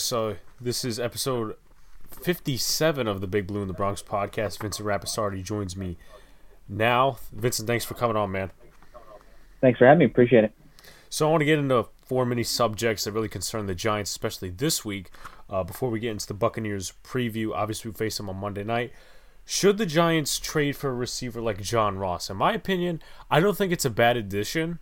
right, so this is episode 57 of the Big Blue in the Bronx podcast. Vincent Rapisardi joins me now. Vincent, thanks for coming on, man. Thanks for having me. Appreciate it. So I want to get into four mini subjects that really concern the Giants, especially this week. Uh, before we get into the Buccaneers preview, obviously we face them on Monday night. Should the Giants trade for a receiver like John Ross? In my opinion, I don't think it's a bad addition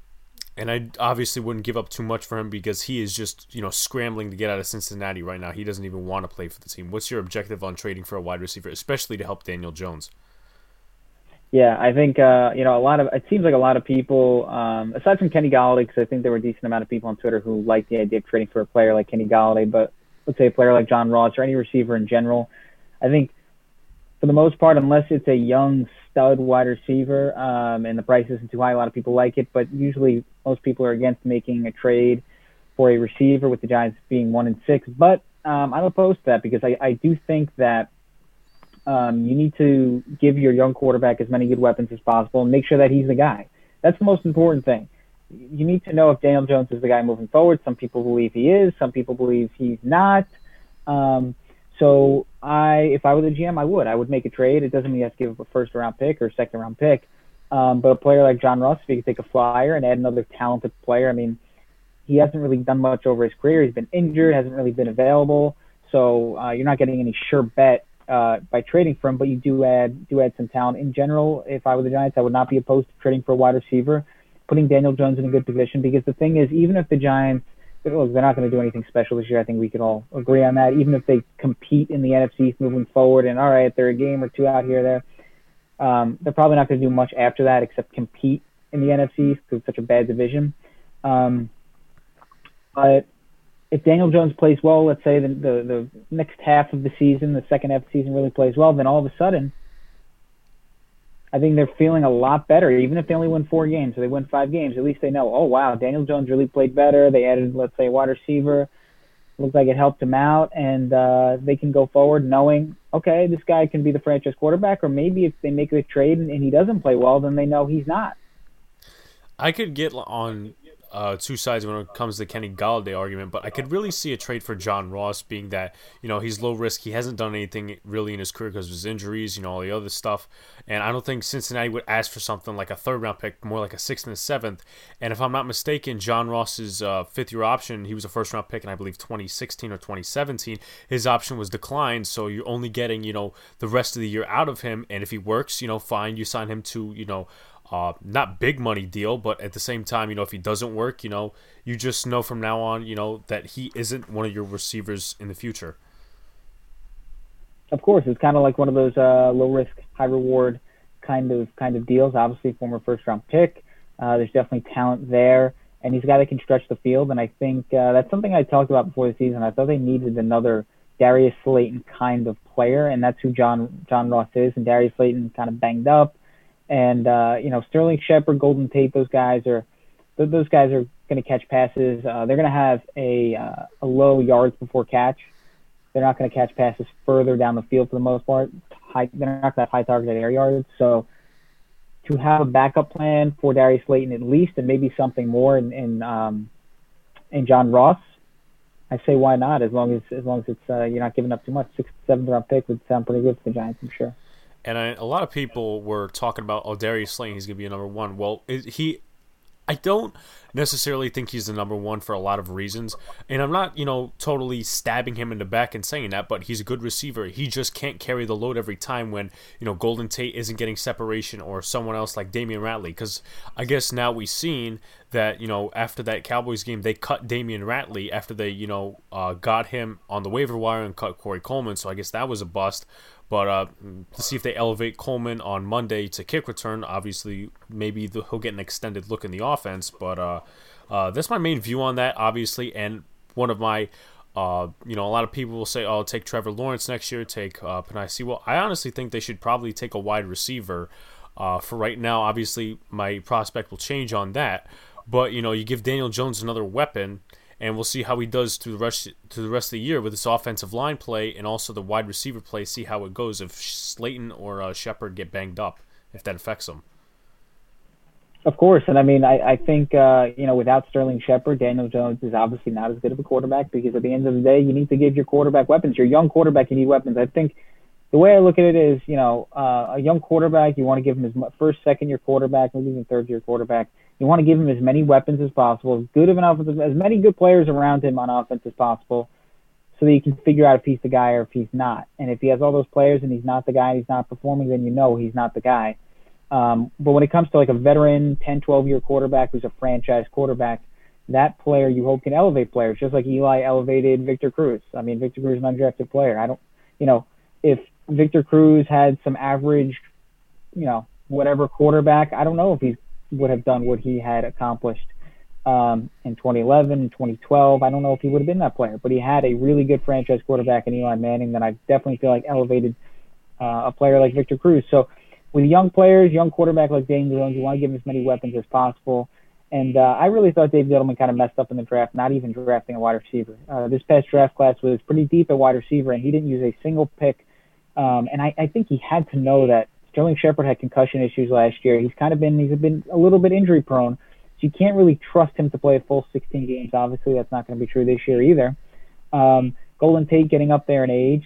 and I obviously wouldn't give up too much for him because he is just you know scrambling to get out of Cincinnati right now. He doesn't even want to play for the team. What's your objective on trading for a wide receiver, especially to help Daniel Jones? Yeah, I think uh, you know a lot of it seems like a lot of people, um, aside from Kenny Golladay, because I think there were a decent amount of people on Twitter who liked the idea of trading for a player like Kenny Golladay, but let's say a player like John Ross or any receiver in general. I think for the most part, unless it's a young stud wide receiver um, and the price isn't too high, a lot of people like it. But usually, most people are against making a trade for a receiver, with the Giants being one and six. But um, I'm opposed to that because I, I do think that um, you need to give your young quarterback as many good weapons as possible and make sure that he's the guy. That's the most important thing. You need to know if Daniel Jones is the guy moving forward. Some people believe he is. Some people believe he's not. Um, so I, if I were the GM, I would. I would make a trade. It doesn't mean you have to give up a first round pick or second round pick. Um, but a player like John Ross, if he could take a flyer and add another talented player, I mean, he hasn't really done much over his career. He's been injured, hasn't really been available. So uh, you're not getting any sure bet uh, by trading for him, but you do add do add some talent. In general, if I were the Giants, I would not be opposed to trading for a wide receiver, putting Daniel Jones in a good position. Because the thing is, even if the Giants look, they're not going to do anything special this year. I think we could all agree on that. Even if they compete in the NFC moving forward, and all right, they're a game or two out here there, um, they're probably not going to do much after that except compete in the NFC because it's such a bad division. Um, but if Daniel Jones plays well, let's say the, the the next half of the season, the second half of the season really plays well, then all of a sudden I think they're feeling a lot better, even if they only win four games or they win five games. At least they know, oh wow, Daniel Jones really played better. They added, let's say, a wide receiver. Looks like it helped him out, and uh, they can go forward knowing, okay, this guy can be the franchise quarterback. Or maybe if they make a trade and, and he doesn't play well, then they know he's not. I could get on uh, two sides when it comes to Kenny Golladay argument, but I could really see a trade for John Ross being that you know he's low risk. He hasn't done anything really in his career because of his injuries, you know, all the other stuff. And I don't think Cincinnati would ask for something like a third round pick, more like a sixth and a seventh. And if I'm not mistaken, John Ross's uh, fifth year option, he was a first round pick in I believe 2016 or 2017. His option was declined, so you're only getting you know the rest of the year out of him. And if he works, you know, fine, you sign him to you know uh, not big money deal, but at the same time, you know, if he doesn't work, you know, you just know from now on, you know, that he isn't one of your receivers in the future. Of course, it's kind of like one of those uh, low risk, high reward kind of kind of deals. Obviously, former first round pick. Uh, there's definitely talent there, and he's a guy that can stretch the field. And I think uh, that's something I talked about before the season. I thought they needed another Darius Slayton kind of player, and that's who John John Ross is. And Darius Slayton kind of banged up and uh, you know Sterling Shepard, Golden Tate, those guys are those guys are going to catch passes. Uh, they're going to have a uh, a low yards before catch. They're not going to catch passes further down the field for the most part. High, they're not have high targeted air yards. So to have a backup plan for Darius Slayton at least, and maybe something more in in, um, in John Ross, I say why not? As long as as long as it's uh, you're not giving up too much. Sixth, seventh round pick would sound pretty good for the Giants, I'm sure. And I, a lot of people were talking about, oh, Darius Slayton, he's going to be a number one. Well, he, I don't necessarily think he's the number one for a lot of reasons. And I'm not, you know, totally stabbing him in the back and saying that, but he's a good receiver. He just can't carry the load every time when, you know, Golden Tate isn't getting separation or someone else like Damion Ratley. Because I guess now we've seen that, you know, after that Cowboys game, they cut Damion Ratley after they, you know, uh, got him on the waiver wire and cut Corey Coleman. So I guess that was a bust. But uh, to see if they elevate Coleman on Monday to kick return, obviously maybe the, he'll get an extended look in the offense. But uh, uh, that's my main view on that, obviously. And one of my, uh, you know, a lot of people will say, "Oh, take Trevor Lawrence next year, take uh, Sewell." I honestly think they should probably take a wide receiver. Uh, for right now, obviously, my prospect will change on that. But you know, you give Daniel Jones another weapon and we'll see how he does through the rest to the rest of the year with this offensive line play and also the wide receiver play. See how it goes if Slayton or uh, Shepard get banged up, if that affects them. Of course, and I mean, I, I think uh, you know, without Sterling Shepard, Daniel Jones is obviously not as good of a quarterback because at the end of the day, you need to give your quarterback weapons. Your young quarterback, you need weapons. I think the way I look at it is, you know, uh, a young quarterback, you want to give him his first, second year quarterback, maybe even third year quarterback. You want to give him as many weapons as possible, as good of an offensive, as many good players around him on offense as possible, so that you can figure out if he's the guy or if he's not. And if he has all those players and he's not the guy, and he's not performing, then you know he's not the guy. Um, but when it comes to like a veteran 10, 12 year quarterback who's a franchise quarterback, that player you hope can elevate players, just like Eli elevated Victor Cruz. I mean, Victor Cruz is an undrafted player. I don't, you know, if Victor Cruz had some average, you know, whatever quarterback, I don't know if he would have done what he had accomplished um, in 2011 and 2012. I don't know if he would have been that player, but he had a really good franchise quarterback in Eli Manning that I definitely feel like elevated uh, a player like Victor Cruz. So with young players, young quarterback like Daniel Jones, you want to give him as many weapons as possible. And uh, I really thought Dave Gettleman kind of messed up in the draft, not even drafting a wide receiver. Uh, this past draft class was pretty deep at wide receiver, and he didn't use a single pick. Um, and I, I think he had to know that Sterling Shepard had concussion issues last year. He's kind of been he's been a little bit injury prone, so you can't really trust him to play a full 16 games. Obviously, that's not going to be true this year either. Um, Golden Tate getting up there in age.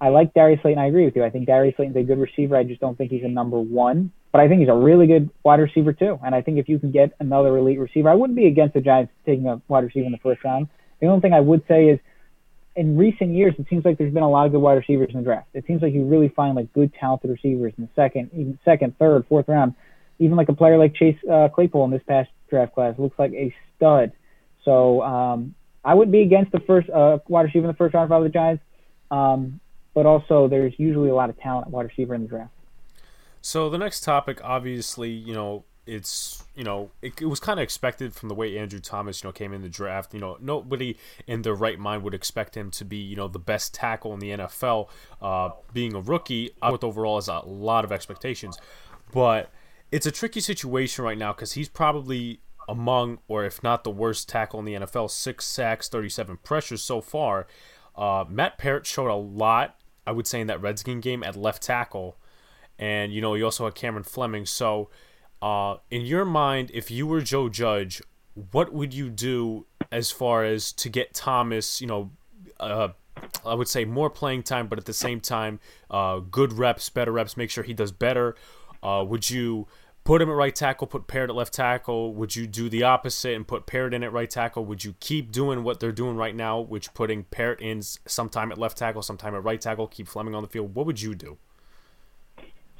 I like Darius Slayton. I agree with you. I think Darius Slayton's a good receiver. I just don't think he's a number one. But I think he's a really good wide receiver too. And I think if you can get another elite receiver, I wouldn't be against the Giants taking a wide receiver in the first round. The only thing I would say is, in recent years, it seems like there's been a lot of good wide receivers in the draft. It seems like you really find like good, talented receivers in the second, even second, third, fourth round. Even like a player like Chase uh, Claypool in this past draft class looks like a stud. So um, I would be against the first uh, wide receiver in the first round for the Giants. Um, but also there's usually a lot of talent wide receiver in the draft. So the next topic, obviously, you know, it's you know it, it was kind of expected from the way Andrew Thomas you know came in the draft. You know, nobody in their right mind would expect him to be you know the best tackle in the NFL. Uh, being a rookie, with overall is a lot of expectations, but it's a tricky situation right now because he's probably among, or if not the worst tackle in the NFL, six sacks, 37 pressures so far. Uh, Matt Peart showed a lot I would say in that Redskin game at left tackle, and you know you also had Cameron Fleming. So, uh, in your mind, if you were Joe Judge, what would you do as far as to get Thomas? You know, uh, I would say more playing time, but at the same time, uh, good reps, better reps. Make sure he does better. Uh, would you? put him at right tackle, put Peart at left tackle? Would you do the opposite and put Peart in at right tackle? Would you keep doing what they're doing right now, which putting Peart in sometime at left tackle, sometime at right tackle, keep Fleming on the field? What would you do?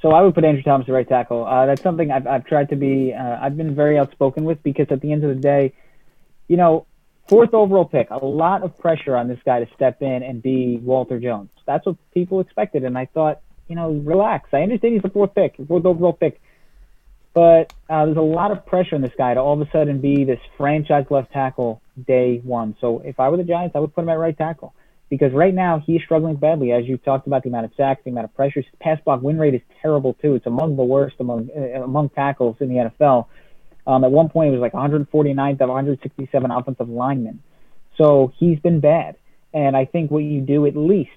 So I would put Andrew Thomas at right tackle. Uh, that's something I've, I've tried to be. Uh, I've been very outspoken with because at the end of the day, you know, fourth overall pick, a lot of pressure on this guy to step in and be Walter Jones. That's what people expected, and I thought, you know, relax. I understand he's the fourth pick, fourth overall pick but uh, there's a lot of pressure on this guy to all of a sudden be this franchise left tackle day one. So if I were the Giants, I would put him at right tackle because right now he's struggling badly. As you talked about, the amount of sacks, the amount of pressures, his pass block win rate is terrible too. It's among the worst among uh, among tackles in the NFL. Um, at one point, it was like 149th of 167 offensive linemen. So he's been bad. And I think what you do at least,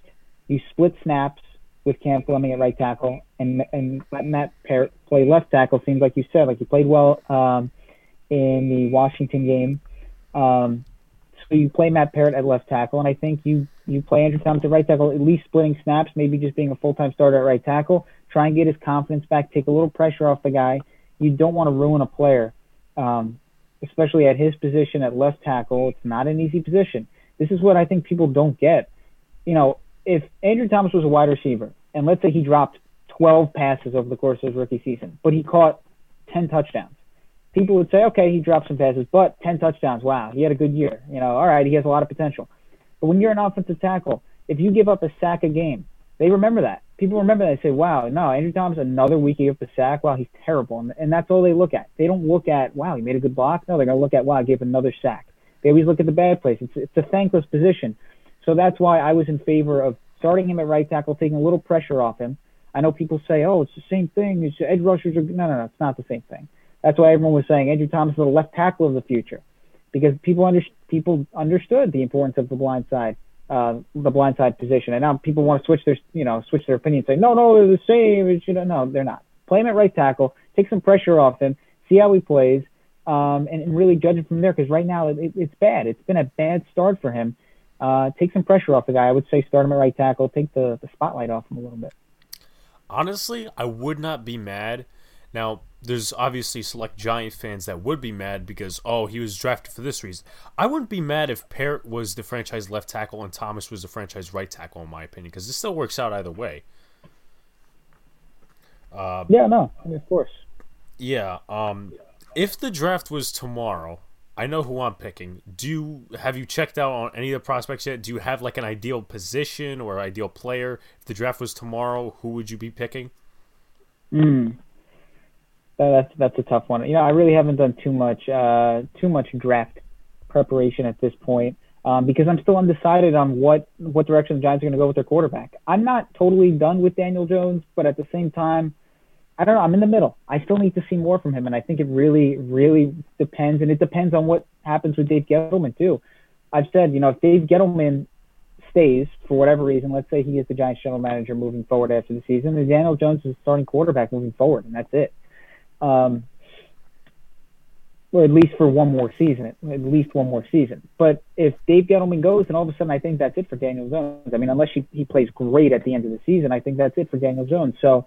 you split snaps with Cam Fleming at right tackle and and let Matt Peart play left tackle. Seems like you said, like he played well um, in the Washington game. Um, so you play Matt Peart at left tackle, and I think you you play Andrew Thomas at right tackle, at least splitting snaps, maybe just being a full time starter at right tackle. Try and get his confidence back, take a little pressure off the guy. You don't want to ruin a player, um, especially at his position at left tackle. It's not an easy position. This is what I think people don't get. You know, if Andrew Thomas was a wide receiver, and let's say he dropped 12 passes over the course of his rookie season, but he caught 10 touchdowns, people would say, okay, he dropped some passes, but 10 touchdowns, wow, he had a good year. You know, all right, he has a lot of potential. But when you're an offensive tackle, if you give up a sack a game, they remember that. People remember that. They say, wow, no, Andrew Thomas, another week he gave up a sack. Wow, he's terrible. And, and that's all they look at. They don't look at, wow, he made a good block. No, they're going to look at, wow, he gave another sack. They always look at the bad plays. It's, it's a thankless position. So that's why I was in favor of starting him at right tackle, taking a little pressure off him. I know people say, "Oh, it's the same thing. It's edge rushers are no, no, no. It's not the same thing." That's why everyone was saying Andrew Thomas is the left tackle of the future, because people under, people understood the importance of the blind side, uh, the blind side position, and now people want to switch their, you know, switch their opinion, say, "No, no, they're the same." It's, you know, no, they're not. Play him at right tackle, take some pressure off him, see how he plays, um, and, and, really judge it from there. Because right now it, it's bad. It's been a bad start for him. Uh, take some pressure off the guy. I would say start him at right tackle. Take the, the spotlight off him a little bit. Honestly, I would not be mad. Now, there's obviously select Giant fans that would be mad because oh he was drafted for this reason. I wouldn't be mad if Peart was the franchise left tackle and Thomas was the franchise right tackle in my opinion because this still works out either way. Uh, yeah, no, I mean, of course. Yeah, um, if the draft was tomorrow, I know who I'm picking. Do you have you checked out on any of the prospects yet? Do you have like an ideal position or ideal player? If the draft was tomorrow, who would you be picking? Hmm that's that's a tough one. You know, I really haven't done too much uh, too much draft preparation at this point um, because I'm still undecided on what what direction the Giants are going to go with their quarterback. I'm not totally done with Daniel Jones, but at the same time, I don't know. I'm in the middle. I still need to see more from him, and I think it really really depends, and it depends on what happens with Dave Gettleman too. I've said, you know, if Dave Gettleman stays for whatever reason, let's say he is the Giants general manager moving forward after the season, then Daniel Jones is starting quarterback moving forward, and that's it um, or at least for one more season, at least one more season. But if Dave Gettleman goes, and all of a sudden I think that's it for Daniel Jones. I mean, unless he, he plays great at the end of the season, I think that's it for Daniel Jones. So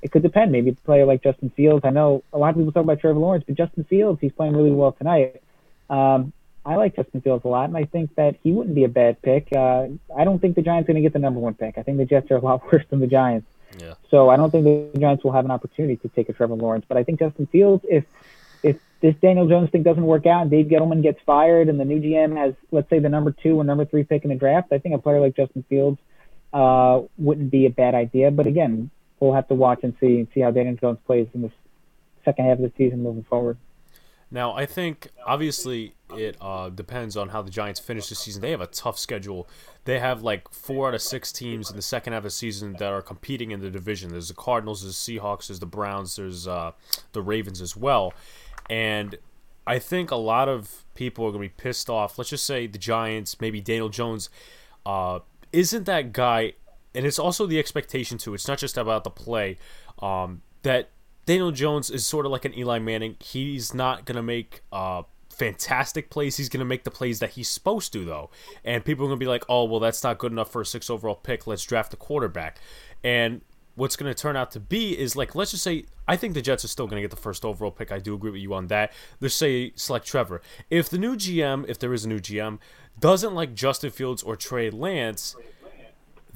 it could depend. Maybe a player like Justin Fields. I know a lot of people talk about Trevor Lawrence, but Justin Fields, he's playing really well tonight. Um, I like Justin Fields a lot, and I think that he wouldn't be a bad pick. Uh, I don't think the Giants are going to get the number one pick. I think the Jets are a lot worse than the Giants. So I don't think the Giants will have an opportunity to take a Trevor Lawrence, but I think Justin Fields, if if this Daniel Jones thing doesn't work out and Dave Gettleman gets fired and the new GM has, let's say, the number two or number three pick in the draft, I think a player like Justin Fields uh, wouldn't be a bad idea. But again, we'll have to watch and see see how Daniel Jones plays in the second half of the season moving forward. Now, I think obviously it uh, depends on how the Giants finish the season. They have a tough schedule. They have like four out of six teams in the second half of the season that are competing in the division. There's the Cardinals, there's the Seahawks, there's the Browns, there's uh, the Ravens as well. And I think a lot of people are going to be pissed off. Let's just say the Giants, maybe Daniel Jones, uh, isn't that guy. And it's also the expectation, too. It's not just about the play. Um, that Daniel Jones is sort of like an Eli Manning. He's not going to make uh, fantastic plays. He's going to make the plays that he's supposed to, though. And people are going to be like, oh, well, that's not good enough for a six overall pick. Let's draft a quarterback. And what's going to turn out to be is like, let's just say, I think the Jets are still going to get the first overall pick. I do agree with you on that. Let's say select Trevor. If the new GM, if there is a new GM, doesn't like Justin Fields or Trey Lance,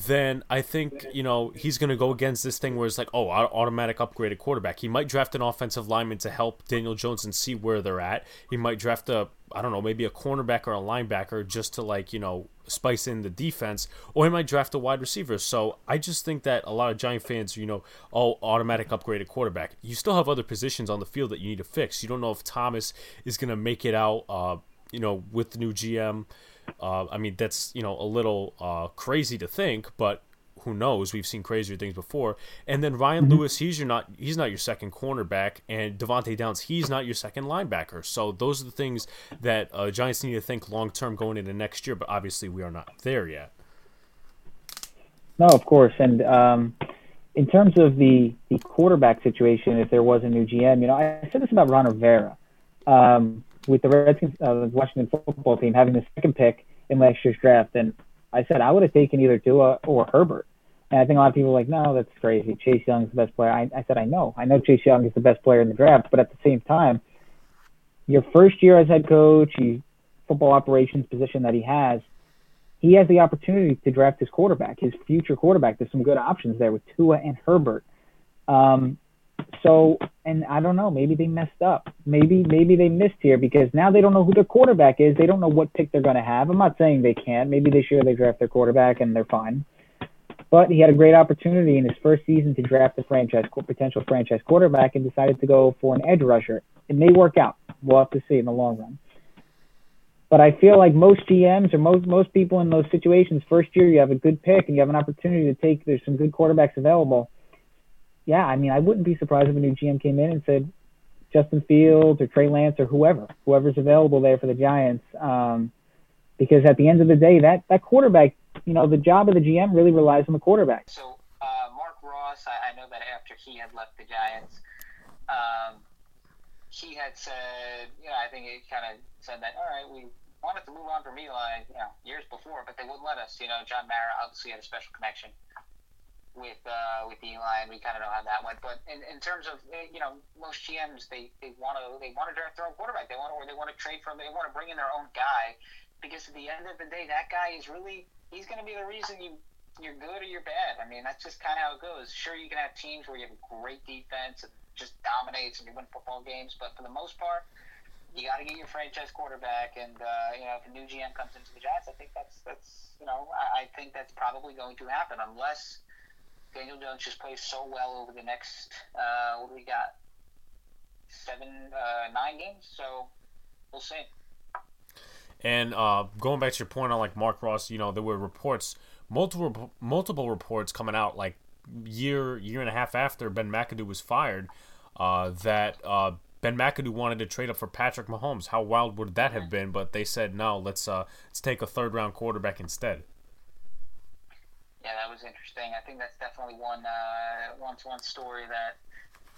then I think you know he's going to go against this thing where it's like, oh, automatic upgraded quarterback. He might draft an offensive lineman to help Daniel Jones and see where they're at. He might draft a, I don't know, maybe a cornerback or a linebacker just to like you know spice in the defense, or he might draft a wide receiver. So I just think that a lot of Giant fans, you know, oh, automatic upgraded quarterback. You still have other positions on the field that you need to fix. You don't know if Thomas is going to make it out. Uh, you know, with the new GM. Uh, I mean, that's you know a little uh, crazy to think, but who knows? We've seen crazier things before. And then Ryan mm-hmm. Lewis, he's your not he's not your second cornerback, and Devante Downs, he's not your second linebacker. So those are the things that uh, Giants need to think long term going into next year. But obviously, we are not there yet. No, of course, and um, in terms of the the quarterback situation, if there was a new GM, you know, I said this about Ron Rivera. Um, with the Redskins, uh, Washington football team having the second pick in last year's draft, and I said I would have taken either Tua or Herbert. And I think a lot of people are like, no, that's crazy. Chase Young's the best player. I, I said, I know. I know Chase Young is the best player in the draft, but at the same time, your first year as head coach, he, football operations position that he has, he has the opportunity to draft his quarterback, his future quarterback. There's some good options there with Tua and Herbert. Um, so, and I don't know, maybe they messed up. Maybe maybe they missed here because now they don't know who their quarterback is. They don't know what pick they're going to have. I'm not saying they can't. Maybe this year they draft their quarterback and they're fine. But he had a great opportunity in his first season to draft a franchise potential franchise quarterback and decided to go for an edge rusher. It may work out. We'll have to see in the long run. But I feel like most GMs or most most people in those situations, first year you have a good pick and you have an opportunity to take. There's some good quarterbacks available yeah, I mean, I wouldn't be surprised if a new GM came in and said Justin Fields or Trey Lance or whoever, whoever's available there for the Giants. Um, because at the end of the day, that that quarterback, you know, the job of the GM really relies on the quarterback. So uh, Marc Ross, I, I, know that after he had left the Giants, um, he had said, you know, I think he kind of said that, all right, we wanted to move on from Eli, you know, years before, but they wouldn't let us. You know, John Mara obviously had a special connection with uh, with Eli, and we kind of know how that went. But in, in terms of eh, you know, most GMs they they want to they want to draft their own quarterback. They want or they want to trade from they want to bring in their own guy because at the end of the day, that guy is really he's going to be the reason you you're good or you're bad. I mean, that's just kind of how it goes. Sure, you can have teams where you have great defense and just dominates and you win football games, but for the most part, you got to get your franchise quarterback. And uh, you know, if a new GM comes into the Giants, I think that's that's you know, I, I think that's probably going to happen unless Daniel Jones just plays so well over the next uh, what do we got seven uh, nine games. So we'll see. And uh, going back to your point on like Marc Ross, you know, there were reports, multiple multiple reports coming out like year year and a half after Ben McAdoo was fired, uh, that uh, Ben McAdoo wanted to trade up for Patrick Mahomes. How wild would that have been? But they said no. Let's uh, let's take a third round quarterback instead. Yeah, that was interesting. I think that's definitely one uh, one one story that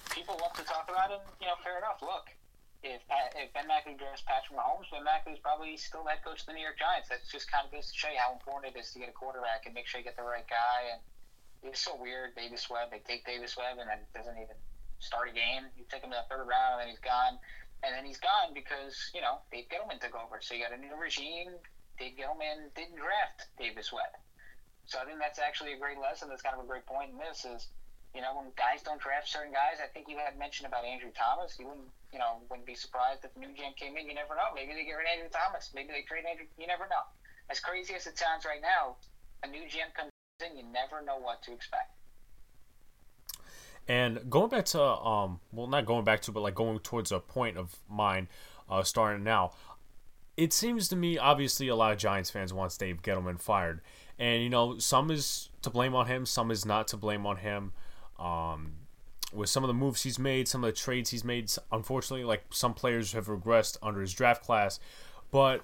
people love to talk about, and you know, fair enough. Look, if Pat, if Ben McAdoo drafts Patrick Mahomes, Ben McAdoo is probably still head coach of the New York Giants. That just kind of goes to show you how important it is to get a quarterback and make sure you get the right guy. And it's so weird, Davis Webb. They take Davis Webb and then doesn't even start a game. You take him to the third round, and then he's gone. And then he's gone because you know Dave Gettleman took over. So you got a new regime. Dave Gettleman didn't draft Davis Webb. So I think that's actually a great lesson. That's kind of a great point in this is, you know, when guys don't draft certain guys. I think you had mentioned about Andrew Thomas. You wouldn't, you know, wouldn't be surprised if new GM came in. You never know. Maybe they get rid of Andrew Thomas. Maybe they trade Andrew. You never know. As crazy as it sounds right now, a new GM comes in. You never know what to expect. And going back to, um, well, not going back to, but like going towards a point of mine, uh, starting now. It seems to me, obviously, a lot of Giants fans want Dave Gettleman fired, and you know, some is to blame on him, some is not to blame on him. Um, with some of the moves he's made, some of the trades he's made, unfortunately, like some players have regressed under his draft class, but.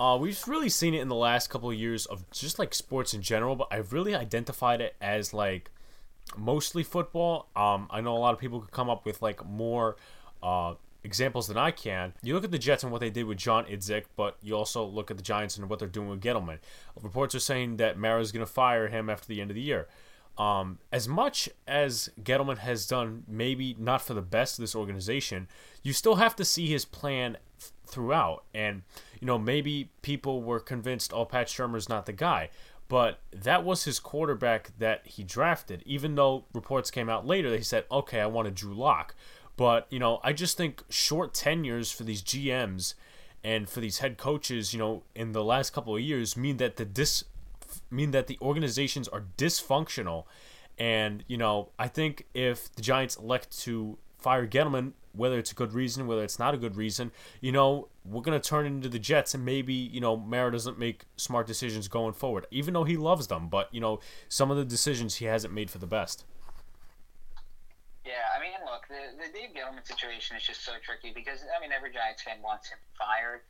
Uh, we've really seen it in the last couple of years of just like sports in general, but I've really identified it as like mostly football. Um, I know a lot of people could come up with like more uh, examples than I can. You look at the Jets and what they did with John Idzik, but you also look at the Giants and what they're doing with Gettleman. Reports are saying that Mara's going to fire him after the end of the year. Um, as much as Gettleman has done, maybe not for the best of this organization, you still have to see his plan th- throughout. And, you know, maybe people were convinced, oh, Pat Shurmur's not the guy. But that was his quarterback that he drafted, even though reports came out later they said, okay, I wanted Drew Lock. But, you know, I just think short tenures for these GMs and for these head coaches, you know, in the last couple of years mean that the dis mean that the organizations are dysfunctional. And, you know, I think if the Giants elect to fire Gettleman, whether it's a good reason, whether it's not a good reason, you know, we're going to turn into the Jets and maybe, you know, Mara doesn't make smart decisions going forward, even though he loves them. But, you know, some of the decisions he hasn't made for the best. Yeah, I mean, look, the, the Dave Gettleman situation is just so tricky because, I mean, every Giants fan wants him fired.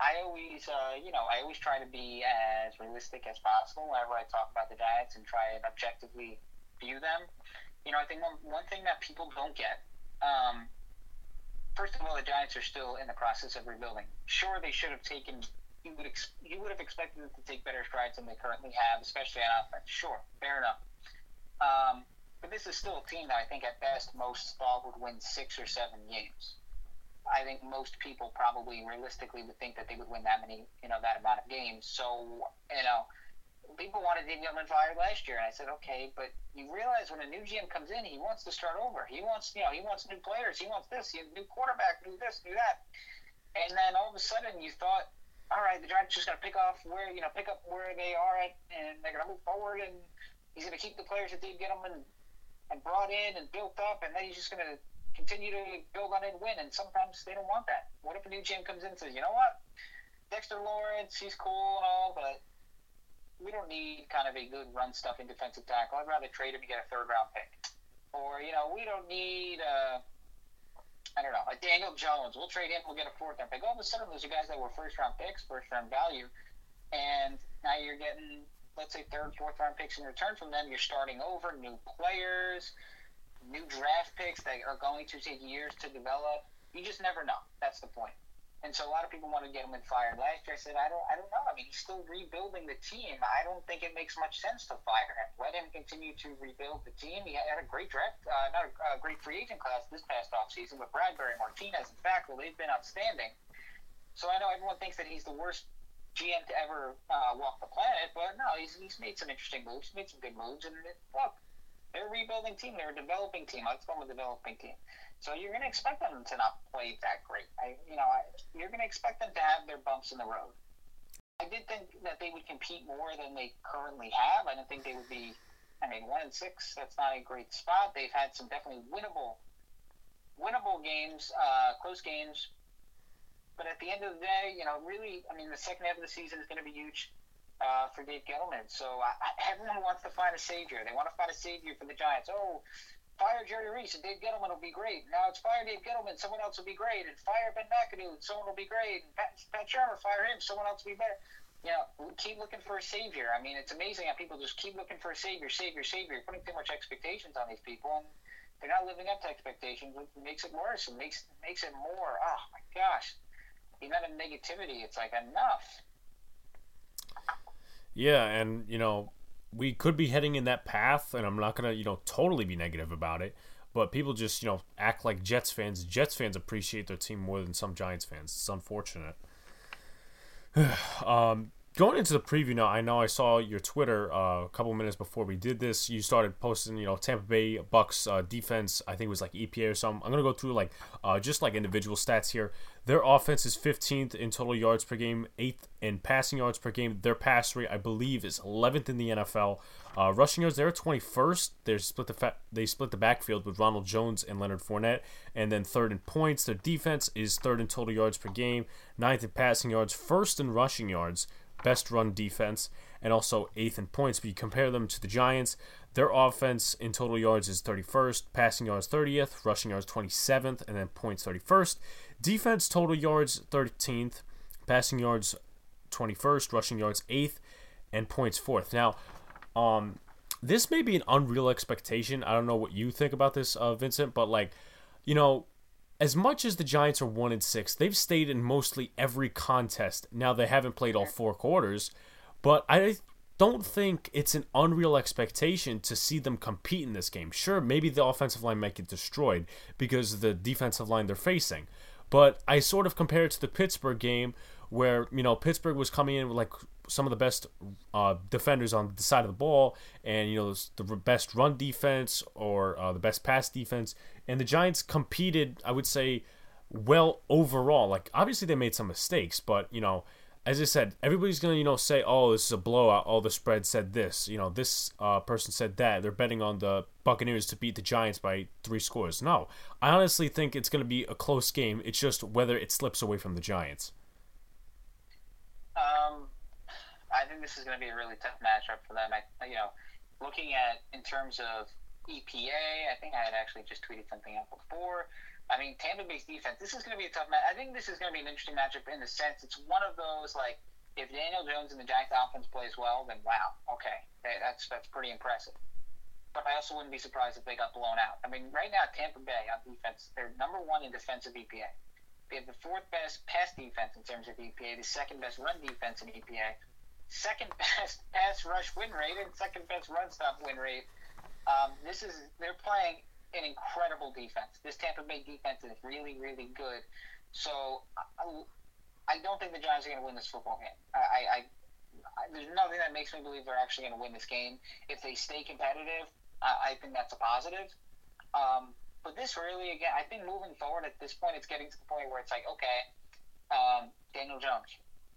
I always, uh, you know, I always try to be as realistic as possible whenever I talk about the Giants and try and objectively view them. You know, I think one, one thing that people don't get um, first of all, the Giants are still in the process of rebuilding. Sure, they should have taken. You would ex- you would have expected them to take better strides than they currently have, especially on offense. Sure, fair enough. Um, but this is still a team that I think at best most thought would win six or seven games. I think most people probably realistically would think that they would win that many, you know, that amount of games. So, you know, people wanted Dave Gettleman fired last year, and I said, okay, but you realize when a new GM comes in, he wants to start over. He wants, you know, he wants new players. He wants this. He new quarterback. Do this. Do that. And then all of a sudden, you thought, all right, the Giants just going to pick off where, you know, pick up where they are at, and they're going to move forward, and he's going to keep the players that Dave Gettleman and brought in and built up, and then he's just going to continue to build on and win. And sometimes they don't want that. What if a new GM comes in and says, you know what, Dexter Lawrence, he's cool and all, but we don't need kind of a good run stuffing defensive tackle. I'd rather trade him and get a third round pick. Or, you know, we don't need, uh, I don't know, a Daniel Jones. We'll trade him, we'll get a fourth round pick. All of a sudden, those are guys that were first round picks, first round value. And now you're getting, let's say, third, fourth round picks in return from them. You're starting over, new players, new draft picks that are going to take years to develop. You just never know. That's the point. And so a lot of people want to get him fired. Last year, I said, I don't, I don't know. I mean, he's still rebuilding the team. I don't think it makes much sense to fire him. Let him continue to rebuild the team. He had a great draft, uh, not a, a great free agent class this past offseason, but Bradberry, Martinez, and Fackrell, they've been outstanding. So I know everyone thinks that he's the worst GM to ever uh, walk the planet, but no, he's, he's made some interesting moves. Made some good moves, and look, they're a rebuilding team. They're a developing team. Let's call them a developing team. So you're going to expect them to not play that great. I, you know, I, you're going to expect them to have their bumps in the road. I did think that they would compete more than they currently have. I didn't think they would be. I mean, one and six. That's not a great spot. They've had some definitely winnable, winnable games, uh, close games. But at the end of the day, you know, really, I mean, the second half of the season is going to be huge uh, for Dave Gettleman. So everyone wants to find a savior. They want to find a savior for the Giants. Oh, fire Jerry Reese and Dave Gettleman will be great. Now it's fire Dave Gettleman, someone else will be great, and fire Ben McAdoo, and someone will be great. And Pat, Pat Shurmur, fire him, someone else will be better. You know, keep looking for a savior. I mean, it's amazing how people just keep looking for a savior, savior, savior, putting too much expectations on these people, and they're not living up to expectations. It makes it worse. It makes makes it more. Oh my gosh, the amount of negativity. It's like enough. Yeah, and you know, we could be heading in that path, and I'm not gonna, you know, totally be negative about it. But people just, you know, act like Jets fans. Jets fans appreciate their team more than some Giants fans. It's unfortunate. um, going into the preview now, I know I saw your Twitter uh, a couple minutes before we did this. You started posting, you know, Tampa Bay Bucks uh, defense. I think it was like EPA or something. I'm gonna go through like uh, just like individual stats here. Their offense is 15th in total yards per game, eighth in passing yards per game. Their pass rate, I believe, is 11th in the NFL. Uh, rushing yards, they're 21st. They split the fa- they split the backfield with Ronald Jones and Leonard Fournette, and then third in points. Their defense is third in total yards per game, ninth in passing yards, first in rushing yards best run defense, and also eighth in points. But you compare them to the Giants, their offense in total yards is 31st, passing yards 30th, rushing yards 27th, and then points 31st. Defense total yards 13th, passing yards 21st, rushing yards 8th, and points 4th. Now, um, this may be an unreal expectation. I don't know what you think about this, uh, Vincent, but like, you know, as much as the Giants are one and six, they've stayed in mostly every contest. Now they haven't played all four quarters, but I don't think it's an unreal expectation to see them compete in this game. Sure, maybe the offensive line might get destroyed because of the defensive line they're facing. But I sort of compare it to the Pittsburgh game where, you know, Pittsburgh was coming in with like some of the best uh, defenders on the side of the ball and, you know, the best run defense or uh, the best pass defense and the Giants competed, I would say, well overall. Like obviously they made some mistakes, but you know, as I said, everybody's gonna you know say, oh, this is a blowout. All the spread said this. You know, this uh, person said that. They're betting on the Buccaneers to beat the Giants by three scores. No, I honestly think it's gonna be a close game. It's just whether it slips away from the Giants. Um, I think this is gonna be a really tough matchup for them. I, you know, looking at in terms of EPA. I think I had actually just tweeted something out before. I mean, Tampa Bay's defense. This is going to be a tough match. I think this is going to be an interesting matchup in the sense it's one of those like if Daniel Jones and the Giants offense plays well, then wow, okay, that's that's pretty impressive. But I also wouldn't be surprised if they got blown out. I mean, right now Tampa Bay on defense, they're number one in defensive EPA. They have the fourth best pass defense in terms of EPA, the second best run defense in EPA, second best pass rush win rate, and second best run stop win rate. Um, this is they're playing an incredible defense. This Tampa Bay defense is really, really good. So I, I don't think the Giants are going to win this football game. I, I, I, there's nothing that makes me believe they're actually going to win this game. If they stay competitive, I, I think that's a positive. Um, but this really, again, I think moving forward at this point, it's getting to the point where it's like, okay, um, Daniel Jones,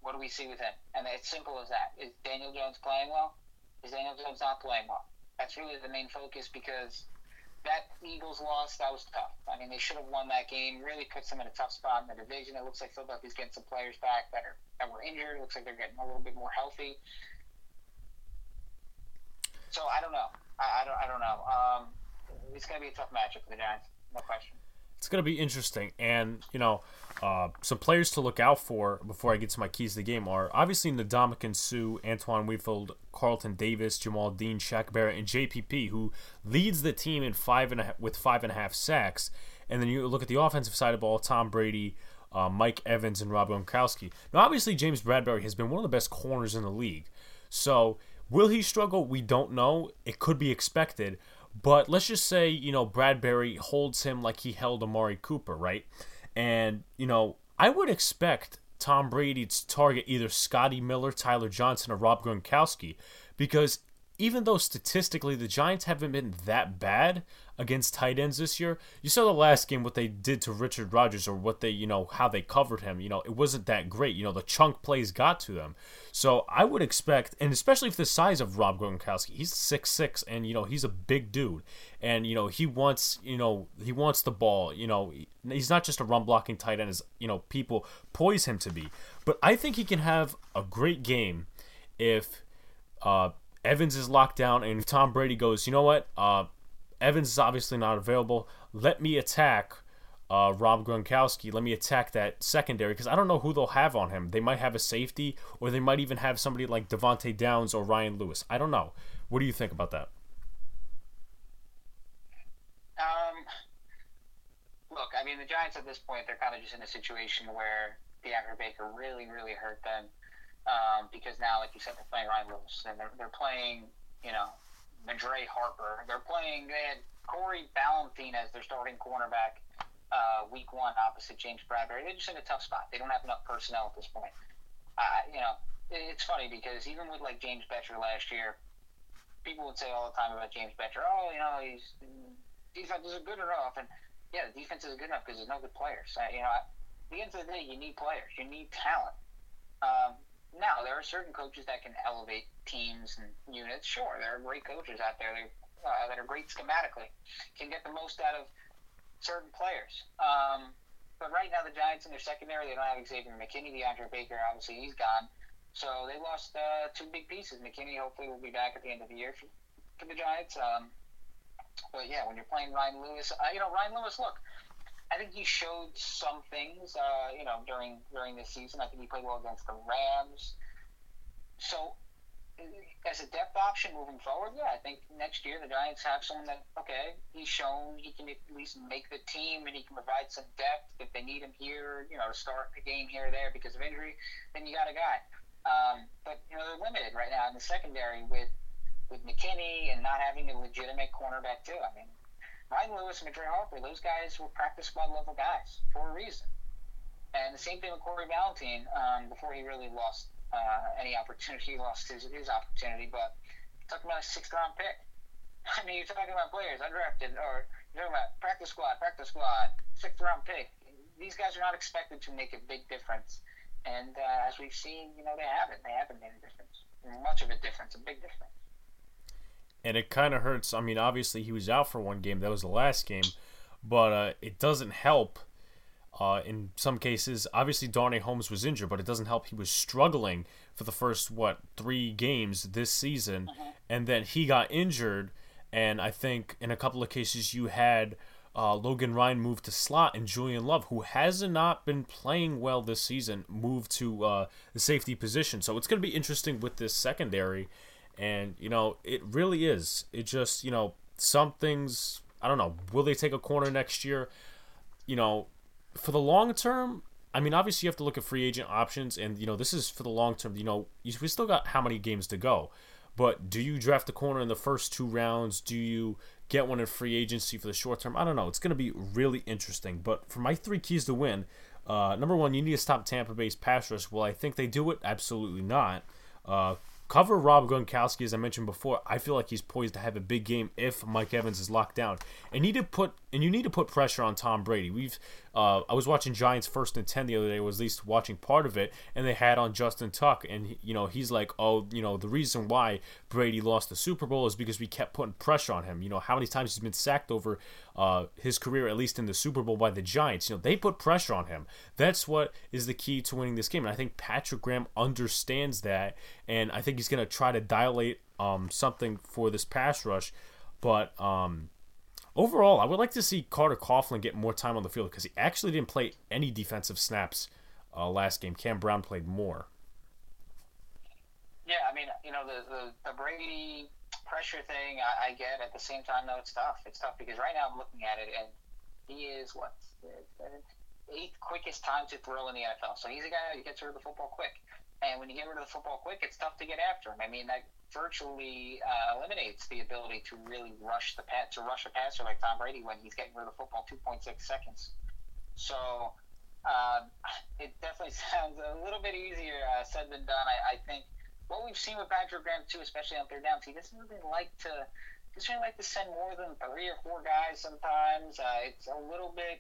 what do we see with him? And it's simple as that. Is Daniel Jones playing well? Is Daniel Jones not playing well? That's really the main focus because that Eagles loss, that was tough. I mean, they should have won that game. Really puts them in a tough spot in the division. It looks like Philadelphia's getting some players back that are that were injured. It looks like they're getting a little bit more healthy. So I don't know. I, I don't. I don't know. Um, it's going to be a tough matchup for the Giants, no question it's going to be interesting. And, you know, uh, some players to look out for before I get to my keys to the game are obviously Ndamukong Suh, Antoine Winfield, Carlton Davis, Jamel Dean, Shaq Barrett, and JPP, who leads the team in five and with five and a half sacks. and then you look at the offensive side of ball, Tom Brady, uh, Mike Evans, and Rob Gronkowski. Now, obviously, James Bradberry has been one of the best corners in the league. So, will he struggle? We don't know. It could be expected. But let's just say, you know, Bradberry holds him like he held Amari Cooper, right? And, you know, I would expect Tom Brady to target either Scotty Miller, Tyler Johnson, or Rob Gronkowski because even though statistically the Giants haven't been that bad against tight ends this year, you saw the last game what they did to Richard Rodgers or what they, you know, how they covered him. You know, it wasn't that great. You know, the chunk plays got to them. So I would expect, and especially if the size of Rob Gronkowski, he's six six, and you know he's a big dude, and you know he wants, you know, he wants the ball. You know, he's not just a run blocking tight end as you know people poise him to be. But I think he can have a great game if. Uh, Evans is locked down, and Tom Brady goes, you know what? Uh, Evans is obviously not available. Let me attack uh, Rob Gronkowski. Let me attack that secondary because I don't know who they'll have on him. They might have a safety, or they might even have somebody like Devante Downs or Ryan Lewis. I don't know. What do you think about that? Um, look, I mean, the Giants at this point, they're kind of just in a situation where DeAndre Baker really, really hurt them um, because now, like you said, they're playing Ryan Lewis and they're, they're playing, you know, Madre Harper. They're playing, they had Corey Ballentine as their starting cornerback uh, week one opposite James Bradberry. They're just in a tough spot. They don't have enough personnel at this point. Uh, you know, it's funny because even with like James Bettcher last year, people would say all the time about James Bettcher, oh, you know, he's defense is good enough, and yeah, the defense isn't good enough because there's no good players. Uh, you know, at the end of the day, you need players, you need talent. Um, now, there are certain coaches that can elevate teams and units. Sure, there are great coaches out there that, uh, that are great schematically, can get the most out of certain players. Um, but right now, the Giants in their secondary, they don't have Xavier McKinney, DeAndre Baker. Obviously, he's gone. So they lost uh, two big pieces. McKinney hopefully will be back at the end of the year for, for the Giants. Um, but yeah, when you're playing Ryan Lewis, uh, you know Ryan Lewis. Look, I think he showed some things, uh, you know, during during this season. I think he played well against the Rams. So, as a depth option moving forward, yeah, I think next year the Giants have someone that okay, he's shown he can at least make the team and he can provide some depth if they need him here, you know, to start a game here or there because of injury. Then you got a guy. Um, but you know they're limited right now in the secondary with with McKinney and not having a legitimate cornerback too. I mean, Ryan Lewis and Madre Harper, those guys were practice squad level guys for a reason. And the same thing with Corey Ballentine um, before he really lost uh, any opportunity. He lost his, his opportunity, but talking about a sixth round pick. I mean, you're talking about players undrafted, or you're talking about practice squad, practice squad, sixth round pick. These guys are not expected to make a big difference. And uh, as we've seen, you know, they haven't. They haven't made a difference. Much of a difference, a big difference and it kind of hurts. I mean, obviously he was out for one game. That was the last game, but uh, it doesn't help. Uh, in some cases, obviously Darnay Holmes was injured, but it doesn't help. He was struggling for the first what three games this season, uh-huh. and then he got injured. And I think in a couple of cases you had uh, Logan Ryan move to slot, and Julian Love, who has not been playing well this season, moved to uh, the safety position. So it's going to be interesting with this secondary and, you know, it really is. It just, you know, some things, I don't know, will they take a corner next year? You know, for the long term, I mean, obviously you have to look at free agent options, and, you know, this is for the long term. You know, we still got how many games to go. But do you draft a corner in the first two rounds? Do you get one in free agency for the short term? I don't know. It's going to be really interesting. But for my three keys to win, uh, number one, you need to stop Tampa Bay's pass rush. Will I think they do it? Absolutely not. Uh, Cover Rob Gronkowski, as I mentioned before. I feel like he's poised to have a big game if Mike Evans is locked down. And need to put and you need to put pressure on Tom Brady. We've uh, I was watching Giants first and ten the other day. Was at least watching part of it, and they had on Justin Tuck, and you know he's like, oh, you know the reason why Brady lost the Super Bowl is because we kept putting pressure on him. You know how many times he's been sacked over uh, his career, at least in the Super Bowl by the Giants. You know they put pressure on him. That's what is the key to winning this game, and I think Patrick Graham understands that, and I think he's to try to dilate um, something for this pass rush, but. Um, Overall, I would like to see Carter Coughlin get more time on the field because he actually didn't play any defensive snaps uh, last game. Cam Brown played more. Yeah, I mean, you know, the, the, the Brady pressure thing, I, I, get. At the same time, though, it's tough. It's tough because right now I'm looking at it, and He is what eighth quickest time to throw in the NFL. So he's a guy that gets rid of the football quick. And when you get rid of the football quick, it's tough to get after him. I mean, that virtually uh, eliminates the ability to really rush the pass to rush a passer like Tom Brady when he's getting rid of the football 2.6 seconds. So um, it definitely sounds a little bit easier uh, said than done. I, I think what we've seen with Patrick Graham too, especially on third downs, he doesn't really like to doesn't really like to send more than three or four guys. Sometimes uh, it's a little bit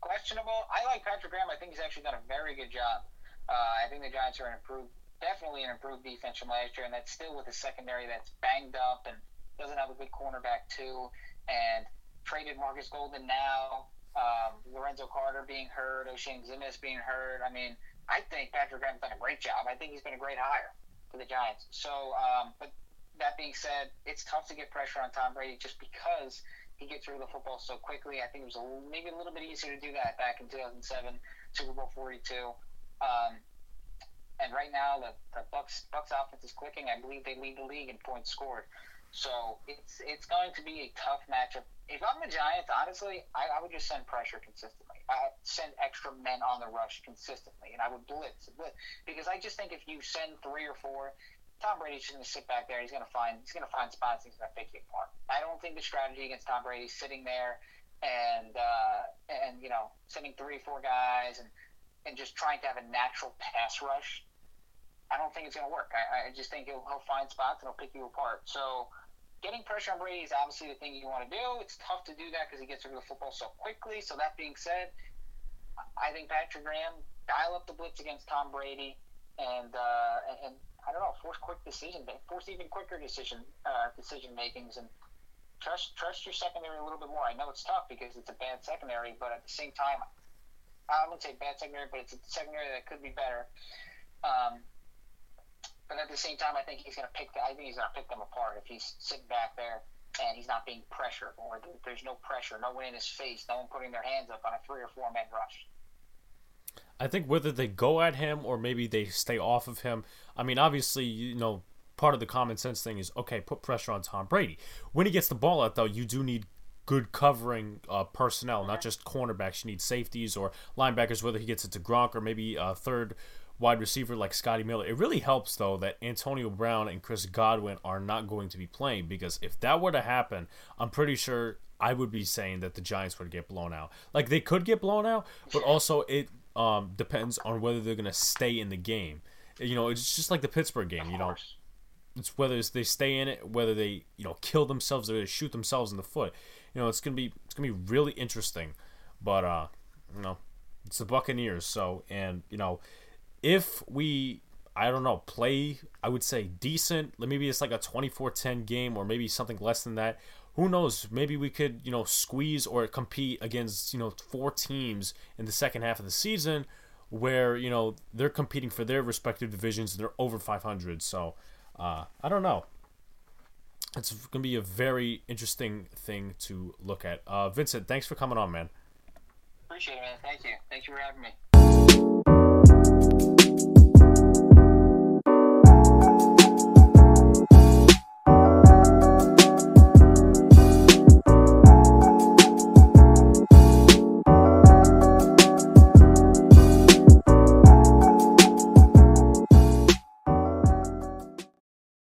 questionable. I like Patrick Graham. I think he's actually done a very good job. Uh, I think the Giants are an improved, definitely an improved defense from last year, and that's still with a secondary that's banged up and doesn't have a good cornerback too, and traded Marcus Golden now. Um, Lorenzo Carter being hurt, Oshane Ximines being hurt. I mean, I think Patrick Graham's done a great job. I think he's been a great hire for the Giants. So, um, but that being said, it's tough to get pressure on Tom Brady just because he gets through the football so quickly. I think it was a, maybe a little bit easier to do that back in 2007, Super Bowl 42. Um, and right now, the, the Bucks Bucks offense is clicking. I believe they lead the league in points scored. So it's it's going to be a tough matchup. If I'm the Giants, honestly, I, I would just send pressure consistently. I send extra men on the rush consistently, and I would blitz, blitz because I just think if you send three or four, Tom Brady's just going to sit back there. He's going to find he's going to find spots. He's going to pick you apart. I don't think the strategy against Tom Brady sitting there and uh, and you know sending three four guys and and just trying to have a natural pass rush. I don't think it's going to work. I, I just think he'll, he'll find spots and he'll pick you apart. So getting pressure on Brady is obviously the thing you want to do. It's tough to do that because he gets rid of the football so quickly. So that being said, I think Patrick Graham dial up the blitz against Tom Brady and uh, and I don't know, force quick decision, force even quicker decision uh, decision makings, and trust trust your secondary a little bit more. I know it's tough because it's a bad secondary, but at the same time, I wouldn't say bad secondary, but it's a secondary that could be better. Um, but at the same time, I think he's going to pick. The, I think he's going to pick them apart if he's sitting back there and he's not being pressured, or there's no pressure, no one in his face, no one putting their hands up on a three or four man rush. I think whether they go at him or maybe they stay off of him. I mean, obviously, you know, part of the common sense thing is okay, put pressure on Tom Brady. When he gets the ball out, though, you do need good covering uh, personnel, not just cornerbacks. You need safeties or linebackers, whether he gets it to Gronk or maybe a third wide receiver like Scotty Miller. It really helps, though, that Antonio Brown and Chris Godwin are not going to be playing because if that were to happen, I'm pretty sure I would be saying that the Giants would get blown out. Like, they could get blown out, but also it um, depends on whether they're going to stay in the game. You know, it's just like the Pittsburgh game. You know, it's whether it's they stay in it, whether they you know kill themselves or they shoot themselves in the foot. You know, it's gonna be it's gonna be really interesting. But uh, you know, it's the Buccaneers. So and you know, if we I don't know, play, I would say decent. Maybe it's like a 24 10 game or maybe something less than that who knows? Maybe we could, you know, squeeze or compete against, you know, four teams in the second half of the season where, you know, they're competing for their respective divisions and they're over 500. So, uh, I don't know. It's to be a very interesting thing to look at. Uh, Vincent, thanks for coming on, man. Appreciate it, man. Thank you. Thank you for having me.